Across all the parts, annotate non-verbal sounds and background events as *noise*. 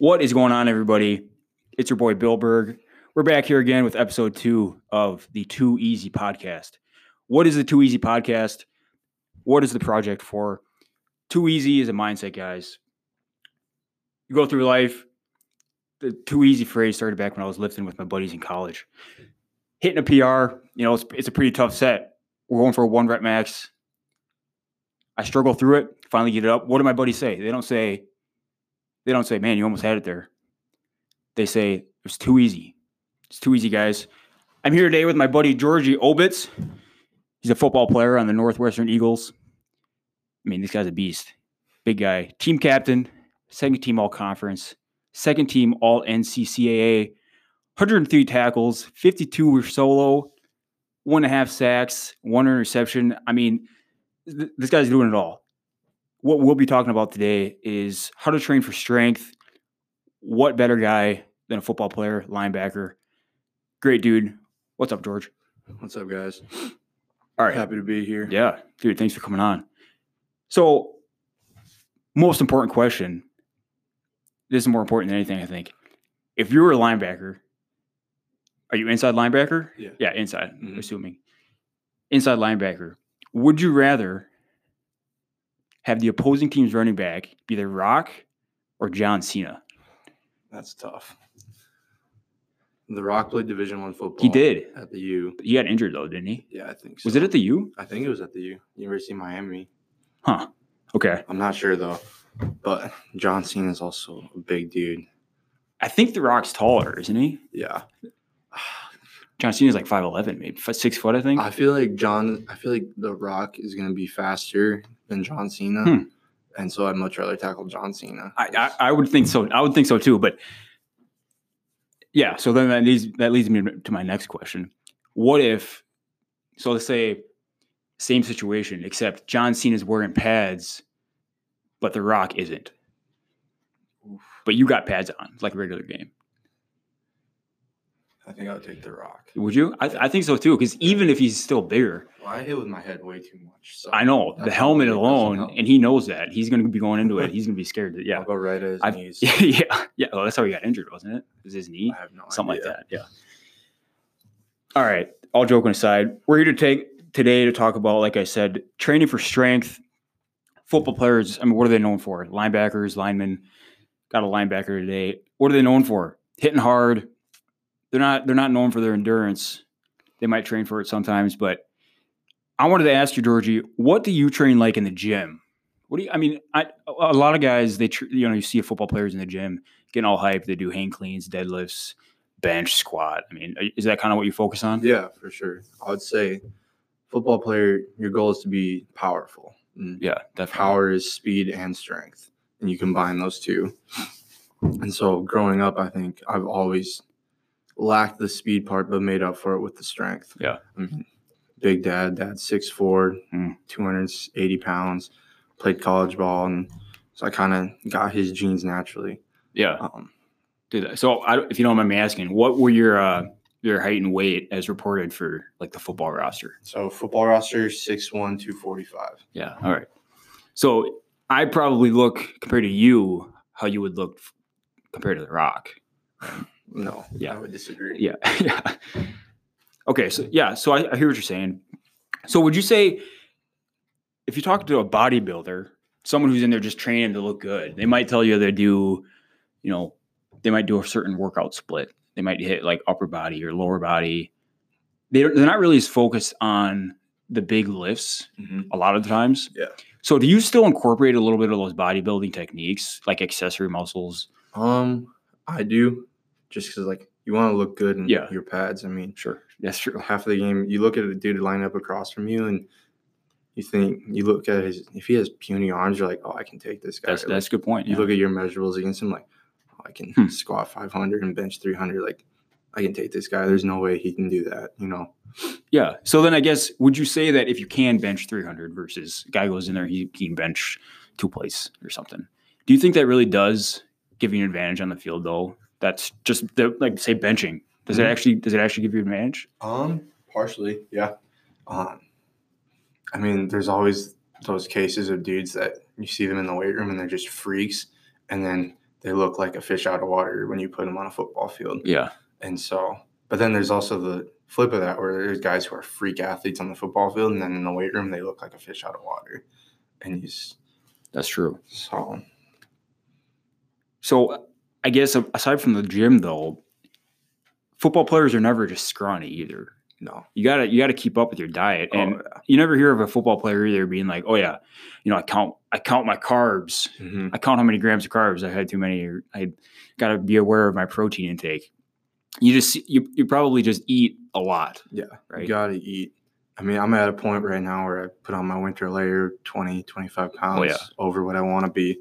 What is going on, everybody? It's your boy Bill Berg. We're back here again with episode two of the Too Easy podcast. What is the Too Easy podcast? What is the project for? Too Easy is a mindset, guys. You go through life. The Too Easy phrase started back when I was lifting with my buddies in college. Hitting a PR, you know, it's, it's a pretty tough set. We're going for a one rep max. I struggle through it, finally get it up. What do my buddies say? They don't say, they don't say, man, you almost had it there. They say, it was too easy. It's too easy, guys. I'm here today with my buddy Georgie Obitz. He's a football player on the Northwestern Eagles. I mean, this guy's a beast. Big guy. Team captain, second team all conference, second team all NCCAA, 103 tackles, 52 were solo, one and a half sacks, one interception. I mean, th- this guy's doing it all. What we'll be talking about today is how to train for strength. What better guy than a football player, linebacker? Great dude. What's up, George? What's up, guys? All right. Happy to be here. Yeah, dude, thanks for coming on. So, most important question. This is more important than anything, I think. If you were a linebacker, are you inside linebacker? Yeah. Yeah, inside, Mhm. assuming. Inside linebacker. Would you rather have the opposing team's running back be The Rock or John Cena? That's tough. The Rock played Division One football. He did. at the U. He got injured though, didn't he? Yeah, I think. So. Was it at the U? I think it was at the U, University of Miami. Huh. Okay. I'm not sure though. But John Cena is also a big dude. I think The Rock's taller, isn't he? Yeah. John Cena's like 5'11, maybe six foot, I think. I feel like John. I feel like The Rock is gonna be faster than John Cena, Hmm. and so I'd much rather tackle John Cena. I, I, I would think so. I would think so too. But yeah, so then that leads that leads me to my next question. What if so let's say same situation, except John Cena's wearing pads, but The Rock isn't. Oof. But you got pads on, like a regular game. I think I would take The Rock. Would you? I, I think so too. Because even if he's still bigger, Well, I hit with my head way too much. So I know the helmet alone, and he knows that he's going to be going into it. *laughs* He's going to be scared. To, yeah, I'll go right at his I've- knees. *laughs* yeah, yeah, yeah. Well, that's how he got injured, wasn't it? Was his knee? I have no something idea. like that. Yeah. All right. All joking aside, we're here to take today to talk about, like I said, training for strength. Football players. I mean, what are they known for? Linebackers, linemen. Got a linebacker today. What are they known for? Hitting hard. They're not. They're not known for their endurance. They might train for it sometimes, but I wanted to ask you, Georgie, what do you train like in the gym? What do you? I mean, I, a lot of guys they tr- you know you see football players in the gym getting all hyped. They do hang cleans, deadlifts, bench, squat. I mean, is that kind of what you focus on? Yeah, for sure. I would say football player, your goal is to be powerful. And Yeah, definitely. Power is speed and strength, and you combine those two. And so growing up, I think I've always lacked the speed part, but made up for it with the strength. Yeah. I mean, big dad, dad, 6'4, Mm. 280 pounds, played college ball. And so I kind of got his genes naturally. Yeah, Um, that. So, I, if you don't mind me asking, what were your uh, your height and weight as reported for like the football roster? so football roster, 6'1, 245. Yeah. All right. So I probably look compared to you how you would look compared to the Rock. No, Yeah. I would disagree. Yeah. *laughs* yeah. Okay. So yeah. So I, I hear what you're saying. So would you say if you talk to a bodybuilder, someone who's in there just training to look good, they might tell you they do, you know, they might do a certain workout split. They might hit like upper body or lower body. They they're not really as focused on the big lifts Mhm. a lot of the times. Yeah. So do you still incorporate a little bit of those bodybuilding techniques, like accessory muscles? Um, I do, just because like you want to look good in Yeah. your pads. I mean, Sure, that's true. half of the game, you look at a dude line up across from you, and you think you look at his if he has puny arms, you're like, oh, I can take this guy. That's Like, that's a good point. you Yeah. look at your measurables against him, like, oh, I can Hmm. squat 500 and bench 300. Like, I can take this guy. There's no way he can do that. You know. Yeah. So then I guess would you say that if you can bench 300 versus guy goes in there he, he can bench two plates or something? Do you think that really does give you an advantage on the field though? That's just the, like say benching. Does it Mhm. actually does it actually give you an advantage? Um, partially, yeah. Um, I mean, there's always those cases of dudes that you see them in the weight room and they're just freaks, and then they look like a fish out of water when you put them on a football field. Yeah. And so, but then there's also the flip of that where there's guys who are freak athletes on the football field, and then in the weight room they look like a fish out of water. And he's That's true. so So I guess aside from the gym though, football players are never just scrawny either. no. You gotta you gotta keep up with your diet. And oh, yeah. you never hear of a football player either being like, Oh yeah, you know, I count I count my carbs. Mhm. I count how many grams of carbs I had too many. or I gotta be aware of my protein intake. You just you you probably just eat a lot, Yeah. right? You gotta eat. I mean, I'm at a point right now where I put on my winter layer 20, 25 pounds Oh, yeah. over what I want to be.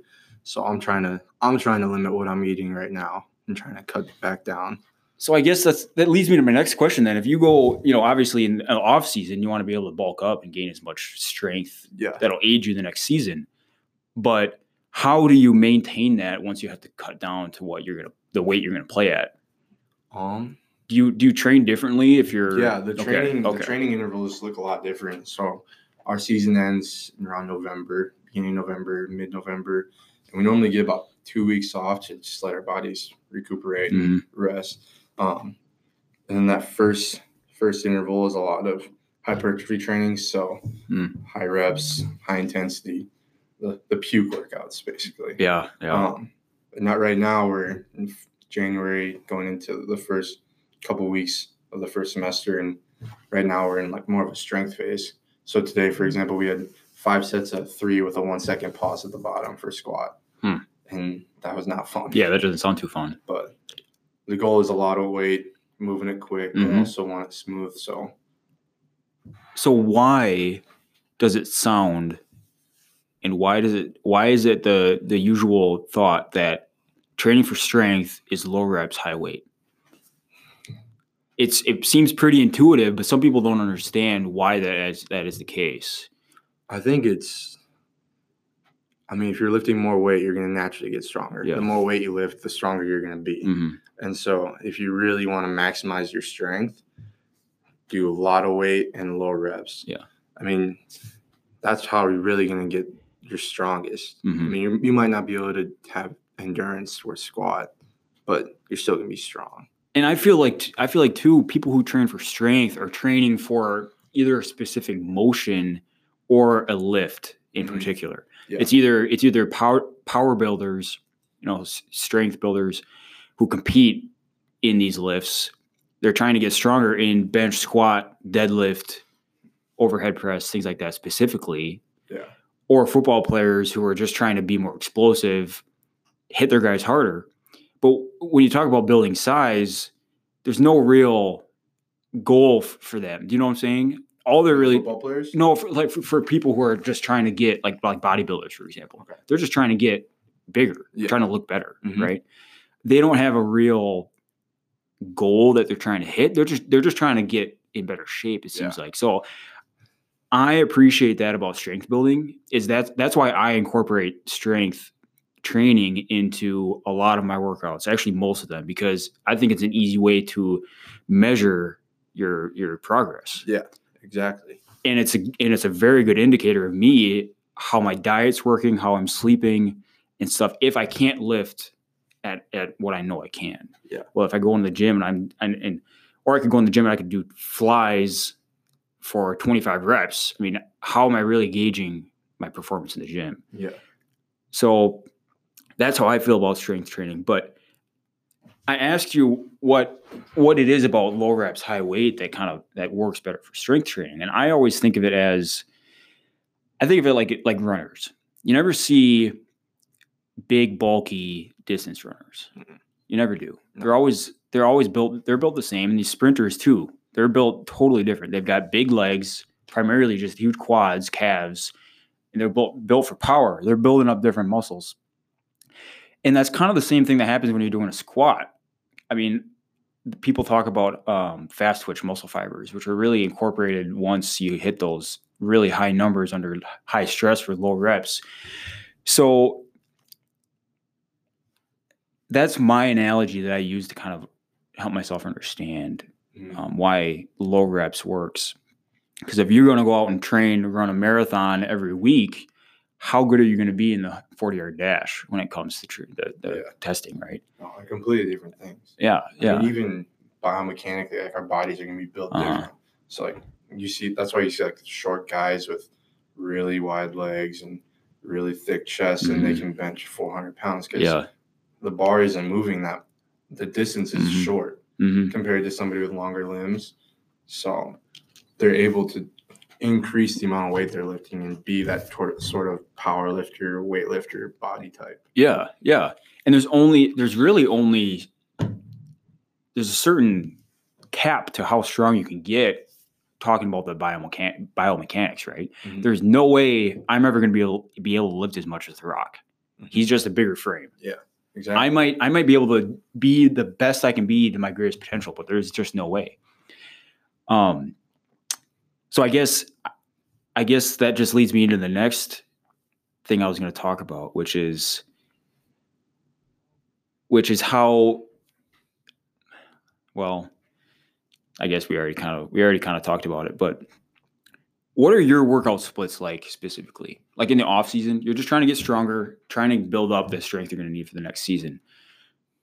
So I'm trying to I'm trying to limit what I'm eating right now. I'm trying to cut back down. So I guess that's that leads me to my next question. Then, if you go, you know, obviously in an off season, you want to be able to bulk up and gain as much strength Yeah. that'll aid you the next season. But how do you maintain that once you have to cut down to what you're gonna the weight you're gonna play at? Um Do you do you train differently if you're yeah, the training okay. the training intervals look a lot different. So our season ends around November, beginning November, mid November. And we normally get about two weeks off to just let our bodies recuperate and Mhm. rest. Um, and then that first first interval is a lot of hypertrophy training, so Mm. high reps, high intensity, the, the puke workouts basically. Yeah, yeah. Um, and not right now. We're in January, going into the first couple weeks of the first semester, and right now we're in like more of a strength phase. So today, for example, we had five sets of three with a one second pause at the bottom for squat, Hmm. and that was not fun. yeah, that doesn't sound too fun. but the goal is a lot of weight, moving it quick, but Mhm. also want it smooth. So So why does it sound and why does it why is it the the usual thought that training for strength is low reps high weight it's it seems pretty intuitive but some people don't understand why that is that is the case I think it's. I mean, if you're lifting more weight, you're going to naturally get stronger. Yeah. The more weight you lift, the stronger you're going to be. Mhm. And so, if you really want to maximize your strength, do a lot of weight and low reps. Yeah. I mean, that's how you're really going to get your strongest. I Mhm. mean, you you might not be able to have endurance or squat, but you're still going to be strong. and i feel like i feel like too people who train for strength are training for either a specific motion or a lift in Mhm. particular Yeah. it's either it's either power power builders you know s- strength builders who compete in these lifts they're trying to get stronger in bench squat deadlift overhead press things like that specifically Yeah. or football players who are just trying to be more explosive hit their guys harder but when you talk about building size there's no real goal f- for them do you know what i'm saying all they're really football players. no, for, like for, for people who are just trying to get like like bodybuilders, for example, Okay. they're just trying to get bigger, Yeah. trying to look better, Mhm. right? They don't have a real goal that they're trying to hit. They're just they're just trying to get in better shape. It seems like so. I appreciate that about strength building. Is that that's why I incorporate strength training into a lot of my workouts. Actually, most of them because I think it's an easy way to measure your your progress Exactly. and it's a and it's a very good indicator of me how my diet's working, how I'm sleeping, and stuff. If I can't lift at at what I know I can, Yeah. Well, if I go in the gym and I'm and, and or I could go in the gym and I could do flies for 25 reps. I mean, how am I really gauging my performance in the gym? Yeah. So that's how I feel about strength training. But I asked you what what it is about low reps, high weight that kind of that works better for strength training. And I always think of it as I think of it like like runners. You never see big, bulky distance runners. You never do. No. They're always they're always built they're built the same. And these sprinters too, they're built totally different. They've got big legs, primarily just huge quads, calves, and they're built built for power. They're building up different muscles. And that's kind of the same thing that happens when you're doing a squat. I mean, people talk about um, fast twitch muscle fibers, which are really incorporated once you hit those really high numbers under high stress for low reps. So that's my analogy that I use to kind of help myself understand Mhm. um, why low reps works. Because if you're going to go out and train to run a marathon every week, how good are you going to be in the 40 yard dash when it comes to tr- the, the Yeah. testing, right? No, completely different things. Yeah, I yeah, mean, even biomechanically, like our bodies are gonna be built Uh-huh. different. So like you see, that's why you see like short guys with really wide legs and really thick chests, and they Mhm. can bench 400 pounds because yeah. the bar isn't moving that. The distance is Mhm. short hmm compared to somebody with longer limbs, so they're able to increase the amount of weight they're lifting and be that tor- sort of power lifter, weightlifter body type. Yeah, yeah. And there's only there's really only there's a certain cap to how strong you can get talking about the biomechan- biomechanics, right? Mhm. There's no way I'm ever going to be able be able to lift as much as The Rock. Mhm. He's just a bigger frame. Yeah. Exactly. I might I might be able to be the best I can be to my greatest potential, but there's just no way. Um so I guess I guess that just leads me into the next thing I was going to talk about, which is which is how well I guess we already kind of we already kind of talked about it, but what are your workout splits like specifically? Like in the off season, you're just trying to get stronger, trying to build up the strength you're going to need for the next season.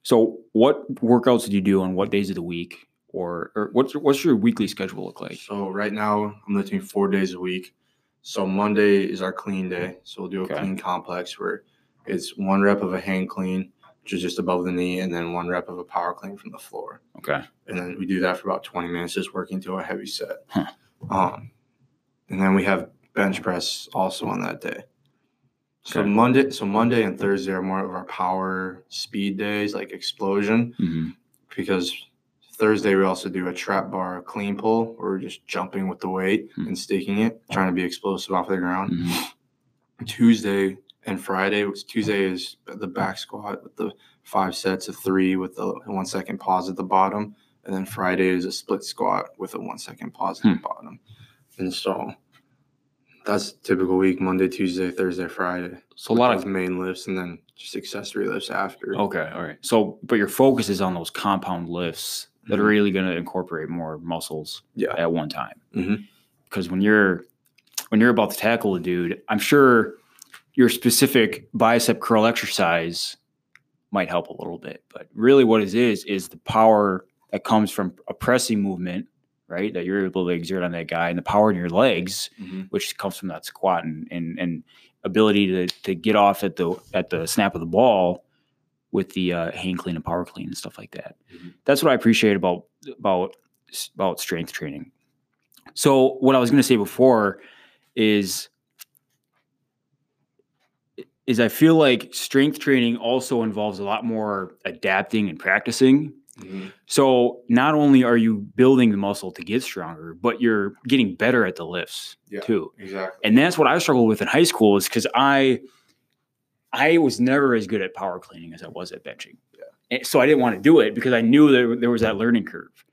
So, what workouts do you do on what days of the week, or or what's what's your weekly schedule look like? So right now I'm lifting four days a week. So Monday is our clean day. So we'll do a Okay. clean complex where it's one rep of a hang clean, which is just above the knee, and then one rep of a power clean from the floor. Okay, And then we do that for about 20 minutes, just working to a heavy set. Huh. Um, and then we have bench press also on that day. So Okay. Monday, so Monday and Thursday are more of our power speed days, like explosion hmm because Thursday we also do a trap bar clean pull where we're just jumping with the weight Hmm. and staking it, trying to be explosive off the ground. hmm Tuesday and Friday, Tuesday is the back squat with the five sets of three with the one second pause at the bottom. And then Friday is a split squat with a one second pause at the bottom. And so that's typical week Monday, Tuesday, Thursday, Friday. so a lot of main lifts and then just accessory lifts after. okay, all right. So, but your focus is on those compound lifts that are really going to incorporate more muscles Yeah. at one time. Because when you're when you're about to tackle a dude, I'm sure your specific bicep curl exercise might help a little bit. But really, what it is is the power that comes from a pressing movement, right? That you're able to exert on that guy, and the power in your legs, Mhm. which comes from that squat and and, and ability to to get off at the at the snap of the ball with the uh, hang clean and power clean and stuff like that. Mhm. That's what I appreciate about about about strength training. So what I was going to say before is is I feel like strength training also involves a lot more adapting and practicing. Mhm. So not only are you building the muscle to get stronger, but you're getting better at the lifts Yeah. too. Exactly. And that's what I struggled with in high school is because I I was never as good at power cleaning as I was at benching. Yeah. So I didn't want to do it because I knew that there was that learning curve.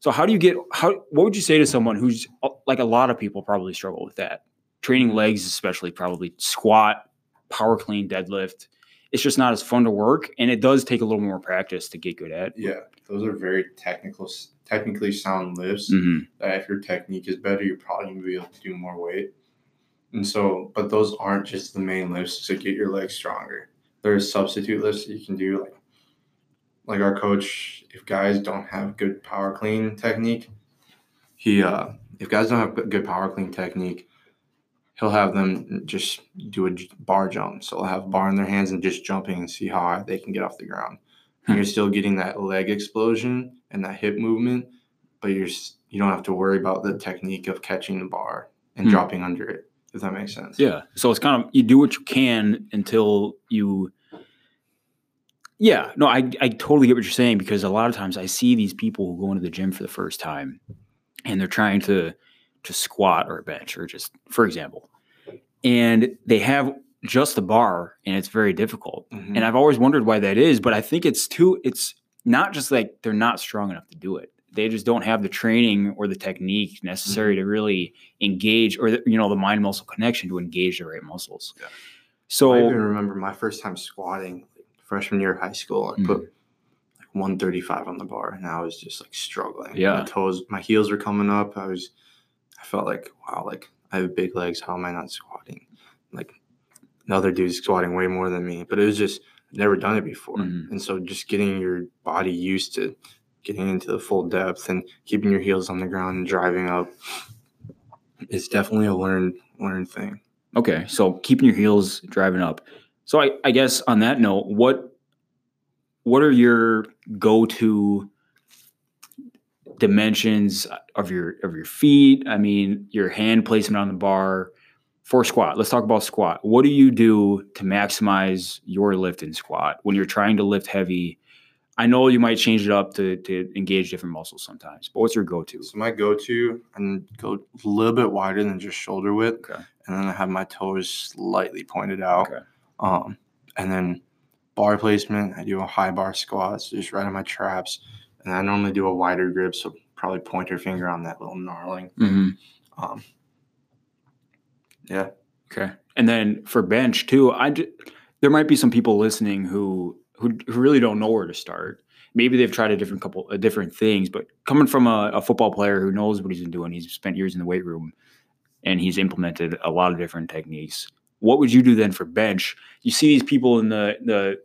So how do you get how what would you say to someone who's uh, like a lot of people probably struggle with that? Training legs especially probably squat, power clean, deadlift. It's just not as fun to work and it does take a little more practice to get good at. Yeah, those are very technical, technically sound lifts. Mhm. That if your technique is better, you're probably gonna be able to do more weight. And so, but those aren't just the main lifts to get your legs stronger. There's substitute lifts that you can do, like like our coach. If guys don't have good power clean technique, he uh, if guys don't have good power clean technique, he'll have them just do a bar jump. So they'll have a bar in their hands and just jumping and see how high they can get off the ground. And you're still getting that leg explosion and that hip movement, but you're you don't have to worry about the technique of catching the bar and Hmm. dropping under it. If that makes sense. Yeah. So it's kind of you do what you can until you. Yeah. No, I I totally get what you're saying because a lot of times I see these people who go into the gym for the first time, and they're trying to to squat or bench or just for example, and they have just the bar and it's very difficult. Mhm. And I've always wondered why that is, but I think it's too. It's not just like they're not strong enough to do it. They just don't have the training or the technique necessary Mm-hmm. to really engage, or the, you know, the mind muscle connection to engage the right muscles. Yeah. So I even remember my first time squatting, freshman year of high school. I Mhm. put like 135 on the bar, and I was just like struggling. Yeah. my toes, my heels were coming up. I was, I felt like wow, like I have big legs. How am I not squatting? Like another dude's squatting way more than me. But it was just never done it before, Mhm. and so just getting your body used to getting into the full depth and keeping your heels on the ground and driving up is definitely a learned learned thing. Okay, so keeping your heels driving up. So I, I guess on that note, what what are your go-to dimensions of your of your feet? I mean, your hand placement on the bar for squat. Let's talk about squat. What do you do to maximize your lift and squat when you're trying to lift heavy? I know you might change it up to, to engage different muscles sometimes, but what's your go-to? So my go-to and go a little bit wider than just shoulder width, Okay. and then I have my toes slightly pointed out. Okay. Um, and then bar placement, I do a high bar squats just right on my traps, and I normally do a wider grip, so probably pointer finger on that little knurling. Mm-hmm. Um, yeah, Okay. And then for bench too, I ju- there might be some people listening who who, who really don't know where to start. Maybe they've tried a different couple of different things, but coming from a, a football player who knows what he's been doing, he's spent years in the weight room and he's implemented a lot of different techniques. What would you do then for bench? You see these people in the the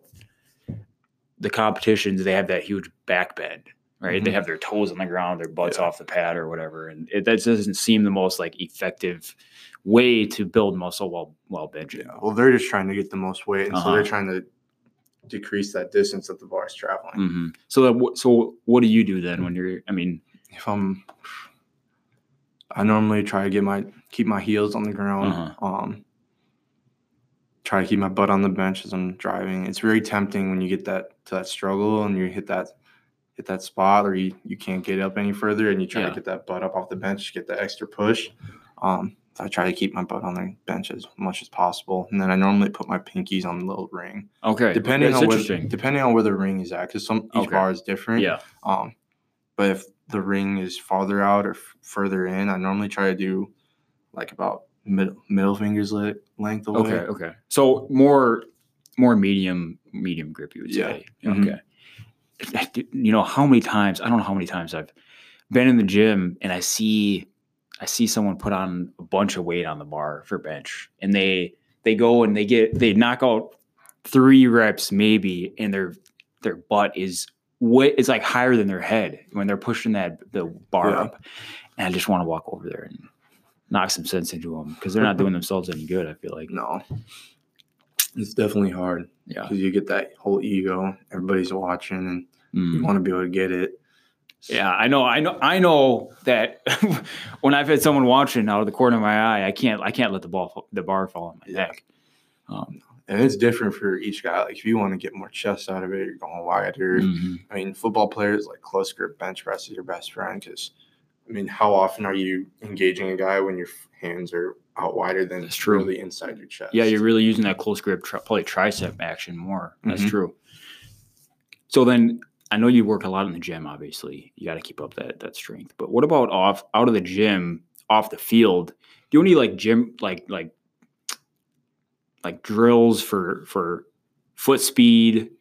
the competitions, they have that huge back bend, right? They Mhm. have their toes on the ground, their butts Yeah. off the pad or whatever, and it, that doesn't seem the most like effective way to build muscle while while benching. yeah. Well, they're just trying to get the most weight, and so Uh-huh. they're trying to decrease that distance that the bar is traveling. hmm So that, wh- so what do you do then when you're? I mean, if I'm I normally try to get my keep my heels on the ground. Uh-huh. Um try to keep my butt on the bench as I'm driving. It's very tempting when you get that to that struggle and you hit that hit that spot or you, you can't get up any further and you try Yeah. to get that butt up off the bench, get that extra push. Um so I try to keep my butt on the bench as much as possible. And then I normally put my pinkies on the little ring. okay, Depending that's on where interesting. depending on where the ring is at, because some each Okay. bar is different. yeah, Um, but if the ring is farther out or f- further in, I normally try to do like about middle middle fingers le- length away. okay, okay. So more more medium medium grip, you would Yeah. say. Mhm. Okay. You know how many times? I don't know how many times I've been in the gym and I see I see someone put on a bunch of weight on the bar for bench, and they they go and they get they knock out three reps maybe, and their their butt is way it's like higher than their head when they're pushing that the bar Yeah. up, and I just want to walk over there and knock some sense into them because they're not doing themselves any good. I feel like No, it's definitely hard yeah. because you get that whole ego. Everybody's watching, and you Mm. want to be able to get it. Yeah, I know, I know, I know that *laughs* when I've had someone watching out of the corner of my eye, I can't, I can't let the ball, the bar fall on my Yeah. neck. Um, And it's different for each guy. Like if you want to get more chest out of it, you're going wider. mhm. I mean, football players like close grip bench press is your best friend because, I mean, how often are you engaging a guy when your hands are out wider than That's true. really inside your chest? Yeah, you're really using that close grip, tri- probably tricep action more. That's Mhm. true. So then, I know you work a lot in the gym. Obviously, you got to keep up that that strength. But what about off out of the gym, off the field? Do you any like gym like like like drills for for foot speed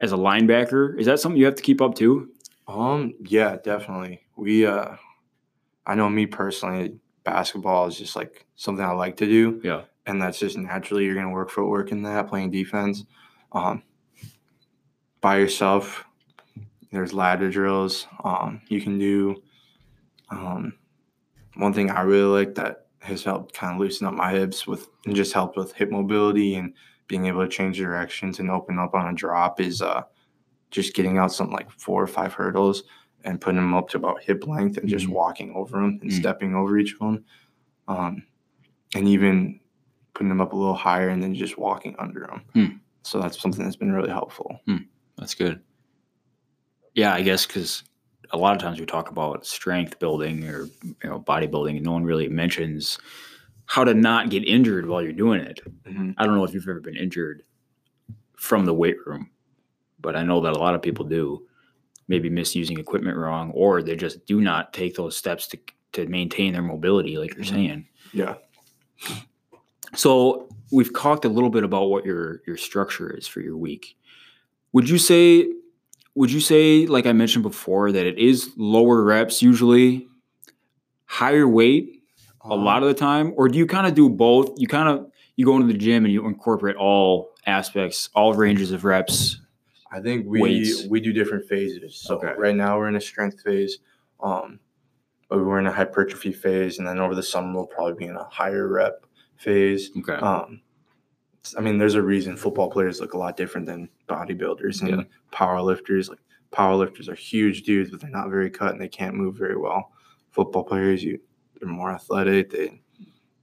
as a linebacker? Is that something you have to keep up too? Um, yeah, definitely. We uh I know me personally, basketball is just like something I like to do. Yeah. And that's just naturally you're gonna work footwork in that, playing defense. Um by yourself, there's ladder drills. Um, you can do um one thing I really like that has helped kind of loosen up my hips with and just helped with hip mobility and being able to change directions and open up on a drop is uh just getting out something like four or five hurdles and putting them up to about hip length and just Mhm. walking over them and Mm. stepping over each one. Um, and even putting them up a little higher and then just walking under them. Hmm. So that's something that's been really helpful. That's good. Yeah, I guess because a lot of times we talk about strength building or you know bodybuilding, and no one really mentions how to not get injured while you're doing it. I don't know if you've ever been injured from the weight room, but I know that a lot of people do. Maybe misusing equipment wrong, or they just do not take those steps to to maintain their mobility, like you're Mhm. saying. Yeah. So we've talked a little bit about what your your structure is for your week. Would you say would you say like I mentioned before that it is lower reps usually, higher weight a lot of the time or do you kind of do both? You kind of you go into the gym and you incorporate all aspects, all ranges of reps. I think we Weights. we do different phases. So Okay. right now we're in a strength phase, um, but we're in a hypertrophy phase, and then over the summer we'll probably be in a higher rep phase. Okay. Um, I mean, there's a reason football players look a lot different than bodybuilders and Yeah. power lifters. Like power lifters are huge dudes, but they're not very cut and they can't move very well. Football players, you they're more athletic. They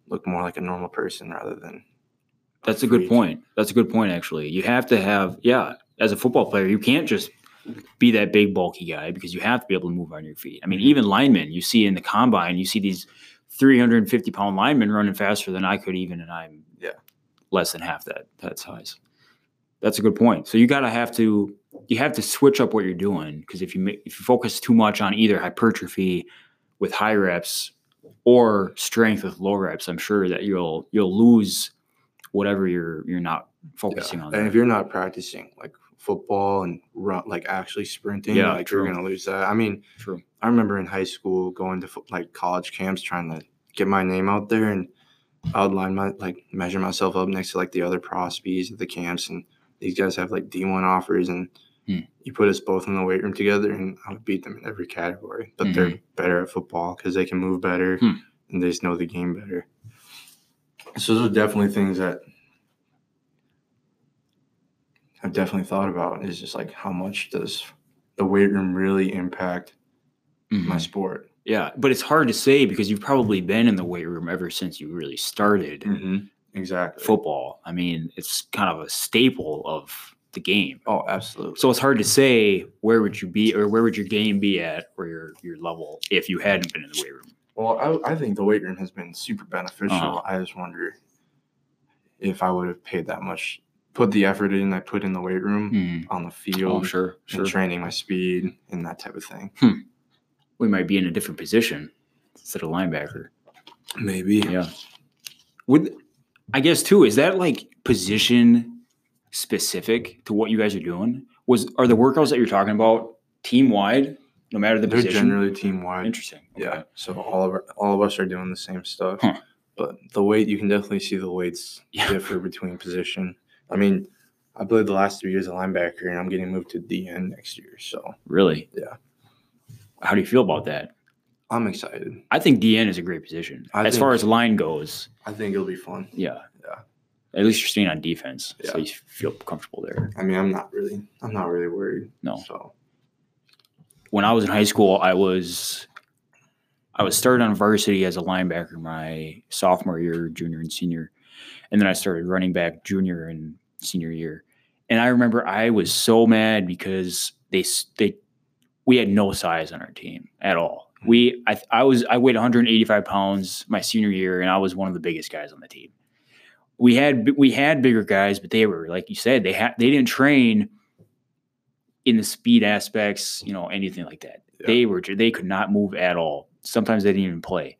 look more like a normal person rather than. That's a good point. That's a good point, actually. You have to have, yeah, as a football player, you can't just be that big, bulky guy because you have to be able to move on your feet. I mean, Mhm. even linemen, you see in the combine, you see these 350 pound linemen running faster than I could even, and I'm Yeah. Less than half that that size. That's a good point. So you gotta have to you have to switch up what you're doing because if you if you focus too much on either hypertrophy with high reps or strength with low reps, I'm sure that you'll you'll lose whatever you're you're not focusing on. And there. if you're not practicing like football and run, like actually sprinting, Yeah, like true. you're gonna lose that. I mean, True. I remember in high school going to like college camps trying to get my name out there, and I would line my like measure myself up next to like the other prospies at the camps, and these guys have like D1 offers, and Hmm. you put us both in the weight room together, and I would beat them in every category. But they're better at football because they can move better Mm-hmm. Hmm. and they just know the game better. So those are definitely things that I've definitely thought about. Is just like how much does the weight room really impact my Mhm. sport? Yeah, but it's hard to say because you've probably been in the weight room ever since you really started Mm-hmm. Exactly. football. I mean, it's kind of a staple of the game. Oh, absolutely. So it's hard to say where would you be or where would your game be at or your your level if you hadn't been in the weight room. Well, I, I think the weight room has been super beneficial. Uh-huh. I just wonder if I would have paid that much, put the effort in I put in the weight room on the field, Oh, sure, sure. training my speed and that type of thing. We might be in a different position instead of linebacker. Maybe. Yeah. Would I guess too, is that like position specific to what you guys are doing? Was are the workouts that you're talking about team wide, no matter the They're position? generally team wide. Interesting. Yeah. So all of our, all of us are doing the same stuff. Huh. But the weight you can definitely see the weights Yeah. differ between position. I mean, I played the last three years of linebacker and I'm getting moved to DN next year. So Really? Yeah. How do you feel about that? I'm excited. I think DN is a great position. I as far as line goes, I think it'll be fun. yeah. Yeah. At least you're staying on defense. So you feel comfortable there. I mean, I'm not really I'm not really worried. No. So when I was in high school, I was I was started on varsity as a linebacker my sophomore year, junior and senior, and then I started running back junior and senior year. And I remember I was so mad because they s- they we had no size on our team at all. Hmm. We I I was I weighed 185 pounds my senior year, and I was one of the biggest guys on the team. We had we had bigger guys, but they were like you said they had they didn't train in the speed aspects, you know, anything like that. Yeah. They were they could not move at all. Sometimes they didn't even play.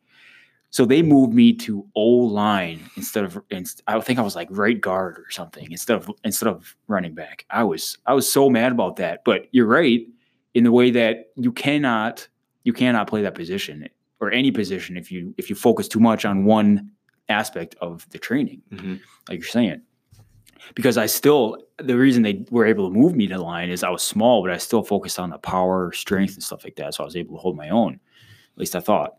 So they moved me to O line instead of I think I was like right guard or something instead of instead of running back. I was I was so mad about that. But you're right in the way that you cannot you cannot play that position or any position if you if you focus too much on one aspect of the training mhm. like you're saying. Because I still, the reason they were able to move me to the line is I was small, but I still focused on the power, strength, and stuff like that. So I was able to hold my own. At least I thought.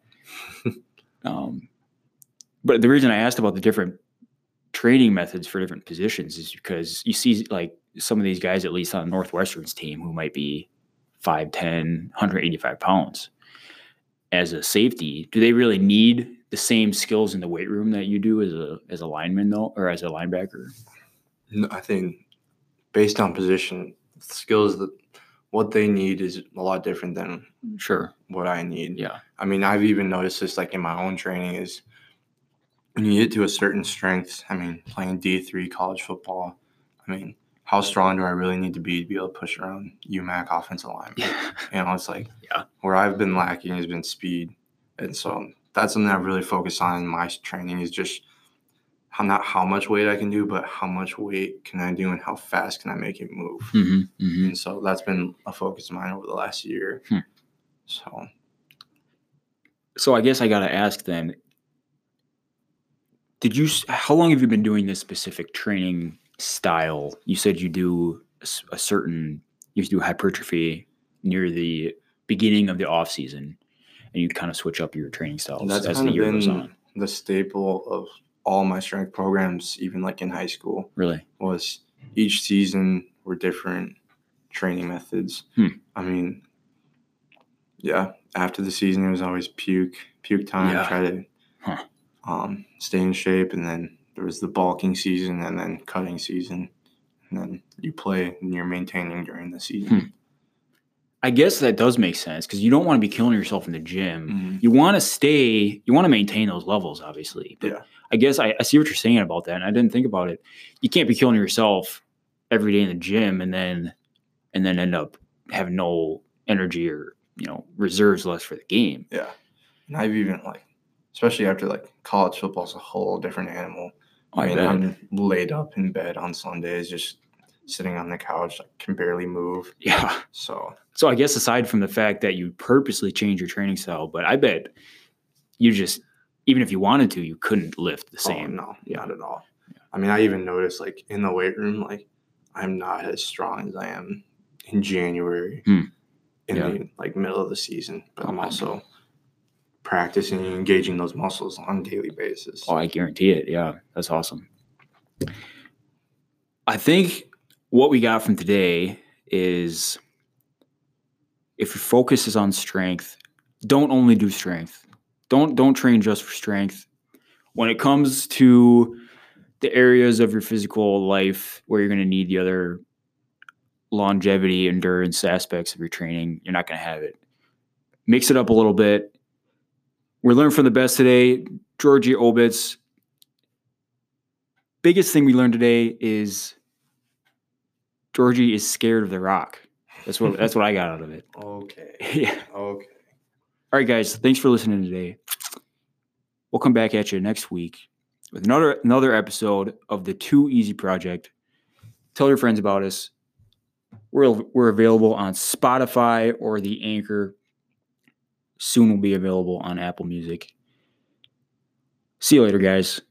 *laughs* um, but the reason I asked about the different training methods for different positions is because you see, like, some of these guys, at least on Northwestern's team, who might be 5'10, 185 pounds. As a safety, do they really need the same skills in the weight room that you do as a as a lineman though, or as a linebacker? No, I think based on position, skills that what they need is a lot different than Sure. what I need. Yeah. I mean, I've even noticed this like in my own training is when you get to a certain strength, I mean, playing D3 college football, I mean, how strong do I really need to be to be able to push around UMAC offensive line? Yeah. You know, it's like Yeah. where I've been lacking has been speed. And so that's something I've really focused on in my training is just how not how much weight I can do, but how much weight can I do and how fast can I make it move. hmm hmm And so that's been a focus of mine over the last year. Hmm. So So I guess I got to ask then. did you? How long have you been doing this specific training style? You said you do a certain. You do hypertrophy near the beginning of the off season, and you kind of switch up your training styles That's as kind the year goes on. the staple of all my strength programs, even like in high school, Really? was each season were different training methods. Hmm. I mean, yeah, after the season it was always puke, puke time, Yeah. try to Huh. um, stay in shape, and then there was the bulking season and then cutting season, and then you play and you're maintaining during the season. Hmm. I guess that does make sense because you don't want to be killing yourself in the gym. Mhm. You want to stay. You want to maintain those levels, obviously. But Yeah. I guess I, I see what you're saying about that, and I didn't think about it. You can't be killing yourself every day in the gym and then and then end up having no energy or you know reserves left for the game. Yeah. And I've even like, especially after like college football's a whole different animal. Oh, I I mean. I'm laid up in bed on Sundays, just sitting on the couch, like can barely move. Yeah. So So I guess aside from the fact that you purposely change your training style, but I bet you just even if you wanted to, you couldn't lift the oh, same. no, Yeah. not at all. I mean, I even noticed like in the weight room, like I'm not as strong as I am in January, Hmm. in Yeah. the like middle of the season. But I'm Okay. also practicing and engaging those muscles on a daily basis. Oh, I guarantee it. Yeah, that's awesome. I think what we got from today is if your focus is on strength, don't only do strength. Don't don't train just for strength. When it comes to the areas of your physical life where you're going to need the other longevity, endurance aspects of your training, you're not going to have it. Mix it up a little bit. We learned from the best today. Georgie Obitz. Biggest thing we learned today is Georgie is scared of the rock. That's what that's what I got out of it. *laughs* Okay. yeah. Okay. All right, guys. Thanks for listening today. We'll come back at you next week with another another episode of the Too Easy Project. Tell your friends about us. We're we're available on Spotify or the Anchor. Soon will be available on Apple Music. See you later, guys.